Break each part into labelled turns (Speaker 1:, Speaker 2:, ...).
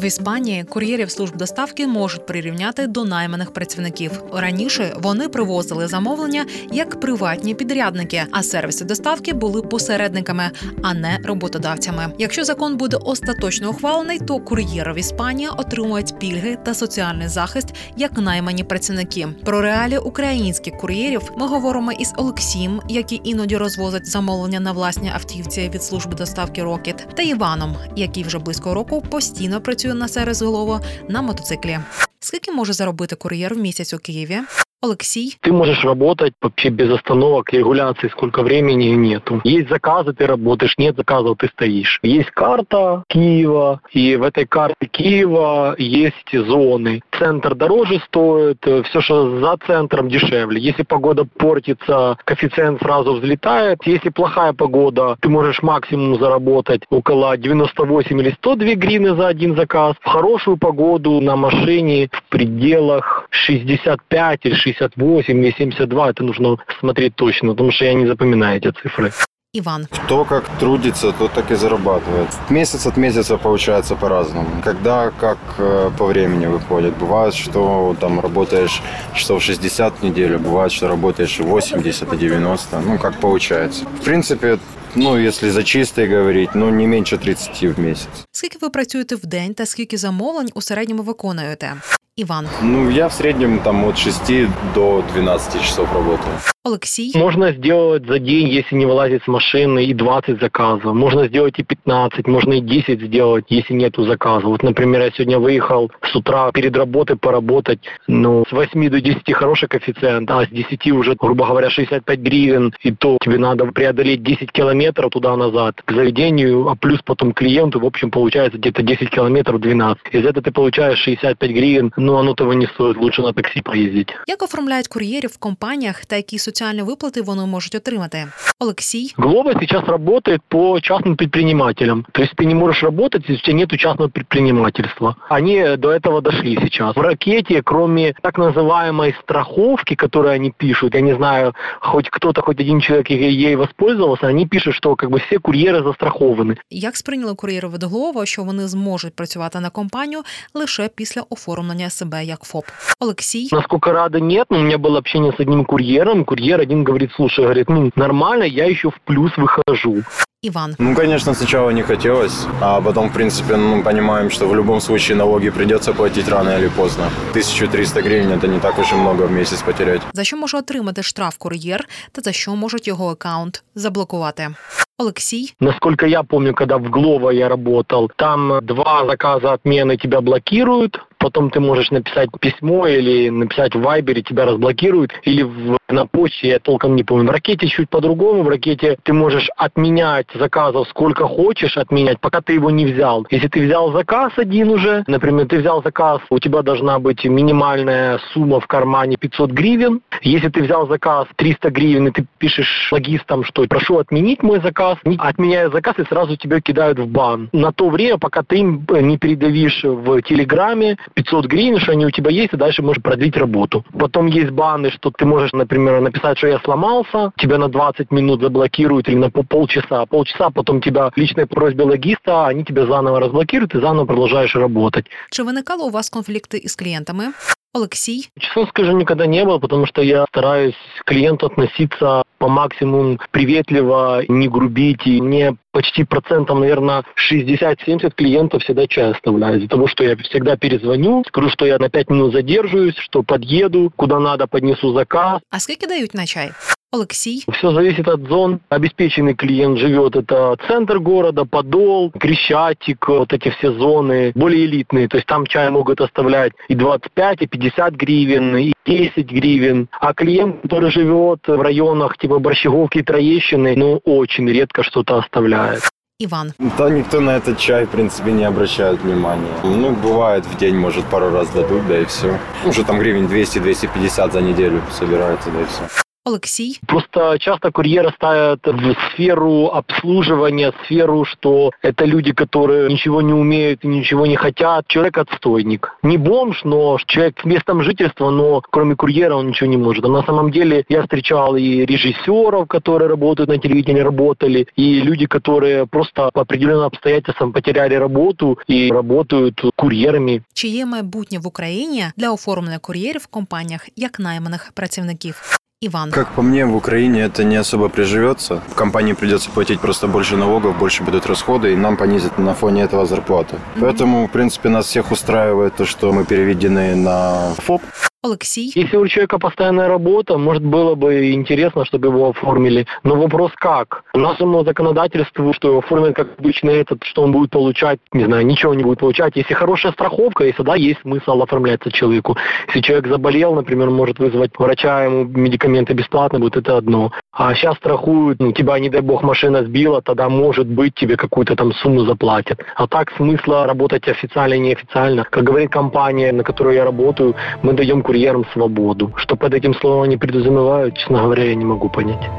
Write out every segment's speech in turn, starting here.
Speaker 1: В Іспанії кур'єрів служб доставки можуть прирівняти до найманих працівників. Раніше вони привозили замовлення як приватні підрядники, а сервіси доставки були посередниками, а не роботодавцями. Якщо закон буде остаточно ухвалений, то кур'єри в Іспанії отримують пільги та соціальний захист як наймані працівники. Про реалії українських кур'єрів ми говоримо із Олексієм, який іноді розвозить замовлення на власній автівці від служби доставки Рокет, та Іваном, який вже близько року постійно працює на сервіс Глово на мотоциклі. Скільки може заробити кур'єр в місяць у Києві? Олексій
Speaker 2: Ты можешь работать вообще без остановок, регуляции, сколько времени нету. Есть заказы, ты работаешь, нет заказов, ты стоишь. Есть карта Киева, и в этой карте Киева есть зоны. Центр дороже стоит, все, что за центром дешевле. Если погода портится, коэффициент сразу взлетает. Если плохая погода, ты можешь максимум заработать около 98 или 102 гривны за один заказ. В хорошую погоду на машине в пределах 65 или 68 или 72, это нужно смотреть точно, потому что я не запоминаю эти цифры.
Speaker 1: Іван.
Speaker 3: Кто как трудится, тот так и зарабатывает. Месяц от месяца получается по-разному. Когда как э, по времени выходит. Бывает, что там работаешь часов 60 в неделю, бывает, что работаешь 80 и 90. Ну, как получается. В принципе, ну, если за чистые говорить, ну, не меньше 30 в месяц.
Speaker 1: Скільки ви працюєте в день та скільки замовлень у середньому виконуєте? Іван
Speaker 3: Ну, я в среднем там от 6 до 12 часов работаю.
Speaker 1: Олексій.
Speaker 2: Можно сделать за день, если не вылазить с машины, и 20 заказов. Можно сделать и 15, можно и 10 сделать, если нету заказа. Вот, например, я сегодня выехал с утра перед работой поработать, ну, с 8 до 10 хороший коэффициент, а с 10 уже, грубо говоря, 65 гривен, и то тебе надо преодолеть 10 километров туда-назад к заведению, а плюс потом клиенту, в общем, получается где-то 10 километров 12. Из этого ты получаешь 65 гривен, ну, оно того не стоит, лучше на такси поездить.
Speaker 1: Як оформляють кур'єрів в компаніях та які соціальні виплати вони можуть отримати? Олексій.
Speaker 2: Глоба сейчас работает по частным предпринимателям. То есть ты не можешь работать, если у тебя нет частного предпринимательства. Они до этого дошли сейчас. В ракете, кроме так называемой страховки, которую они пишут, я не знаю, хоть кто-то, хоть один человек ей воспользовался, они пишут, что как бы все курьеры застрахованы.
Speaker 1: Як сприйняли кур'єри від Глова, що вони зможуть працювати на компанію лише після оформлення себе як ФОП? Олексій.
Speaker 2: Насколько рада нет, но у меня было общение с одним курьером. Курьер один говорит, слушай, говорит, ну нормально, я еще в плюс выхожу.
Speaker 1: Іван.
Speaker 3: Ну, конечно, сначала не хотелось, а потом, в принципе, ну, понимаем, что в любом случае налоги придется платить рано или поздно. 1300 гривен – это не так уж и много в месяц потерять.
Speaker 1: За що може отримати штраф кур'єр та за що можуть його аккаунт заблокувати? Олексій.
Speaker 2: Насколько я помню, когда в Глово я работал, там два заказа отмены тебя блокируют, потом ты можешь написать письмо или написать в Вайбере, тебя разблокируют, или в, на почте, я толком не помню. В ракете чуть по-другому, в ракете ты можешь отменять заказов сколько хочешь отменять, пока ты его не взял. Если ты взял заказ один уже, например, ты взял заказ, у тебя должна быть минимальная сумма в кармане 500 гривен. Если ты взял заказ 300 гривен, и ты пишешь логистам, что прошу отменить мой заказ, они отменяют заказ и сразу тебя кидают в бан. На то время, пока ты им не передавишь в Телеграме 500 гривен, что они у тебя есть, и дальше можешь продлить работу. Потом есть баны, что ты можешь, например, написать, что я сломался, тебя на 20 минут заблокируют или на по- полчаса. Полчаса потом тебя личной просьбе логиста, они тебя заново разблокируют и заново продолжаешь работать.
Speaker 1: Чи виникало у вас конфлікти із клієнтами? Олексій.
Speaker 2: Честно скажу, никогда не было, потому что я стараюсь к клиенту относиться по максимуму приветливо, не грубить. И мне почти процентом, наверное, 60-70 клиентов всегда чай оставляю. Из-за того, что я всегда перезвоню, скажу, что я на 5 минут задерживаюсь, что подъеду, куда надо поднесу заказ.
Speaker 1: А скільки дають на чай? Олексій.
Speaker 2: Все зависит от зон. Обеспеченный клиент живет, это центр города, Подол, Крещатик, вот эти все зоны, более элитные. То есть там чай могут оставлять и 25, и 50 гривен, и 10 гривен. А клиент, который живет в районах типа Борщеговки и Троещины, ну, очень редко что-то оставляет.
Speaker 1: Іван.
Speaker 3: Да никто на этот чай, в принципе, не обращает внимания. Ну, бывает, в день, может, пару раз дадут, да и все. Уже там гривен 200-250 за неделю собирается, да и все.
Speaker 1: Олексій,
Speaker 2: Просто часто курьеры ставят в сферу обслуживания, сферу, что это люди, которые ничего не умеют и ничего не хотят. Человек отстойник. Не бомж, но человек с местом жительства, но кроме курьера он ничего не может. А на самом деле я встречал и режиссеров, которые работают на телевидении, работали, и люди, которые просто по определенным обстоятельствам потеряли работу и работают курьерами.
Speaker 1: чи є майбутнє в Україні для оформлення кур'єрів в компаніях як найманих працівників? Іван.
Speaker 3: Как по мне, в Украине это не особо приживется. Компании придется платить просто больше налогов, больше будут расходы, и нам понизят на фоне этого зарплату. Поэтому, в принципе, нас всех устраивает то, что мы переведены на ФОП.
Speaker 1: Олексій,
Speaker 2: Если у человека постоянная работа, может было бы интересно, чтобы его оформили. Но вопрос как? Нашему законодательству, что его оформят как обычно этот, что он будет получать, не знаю, ничего не будет получать. Если хорошая страховка, если да, есть смысл оформляться человеку. Если человек заболел, например, может вызвать врача, ему медикаменты бесплатно, будет это одно. А сейчас страхуют, ну, тебя, не дай бог, машина сбила, тогда, может быть, тебе какую-то там сумму заплатят. А так смысла работать официально и неофициально. Как говорит компания, на которой я работаю, мы даем курьерам свободу. Что под этим словом они предусмевают, честно говоря, я не могу понять.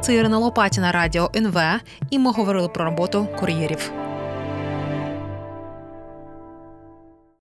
Speaker 1: це Ірина Лопатіна, радіо НВ, і ми говорили про роботу кур'єрів.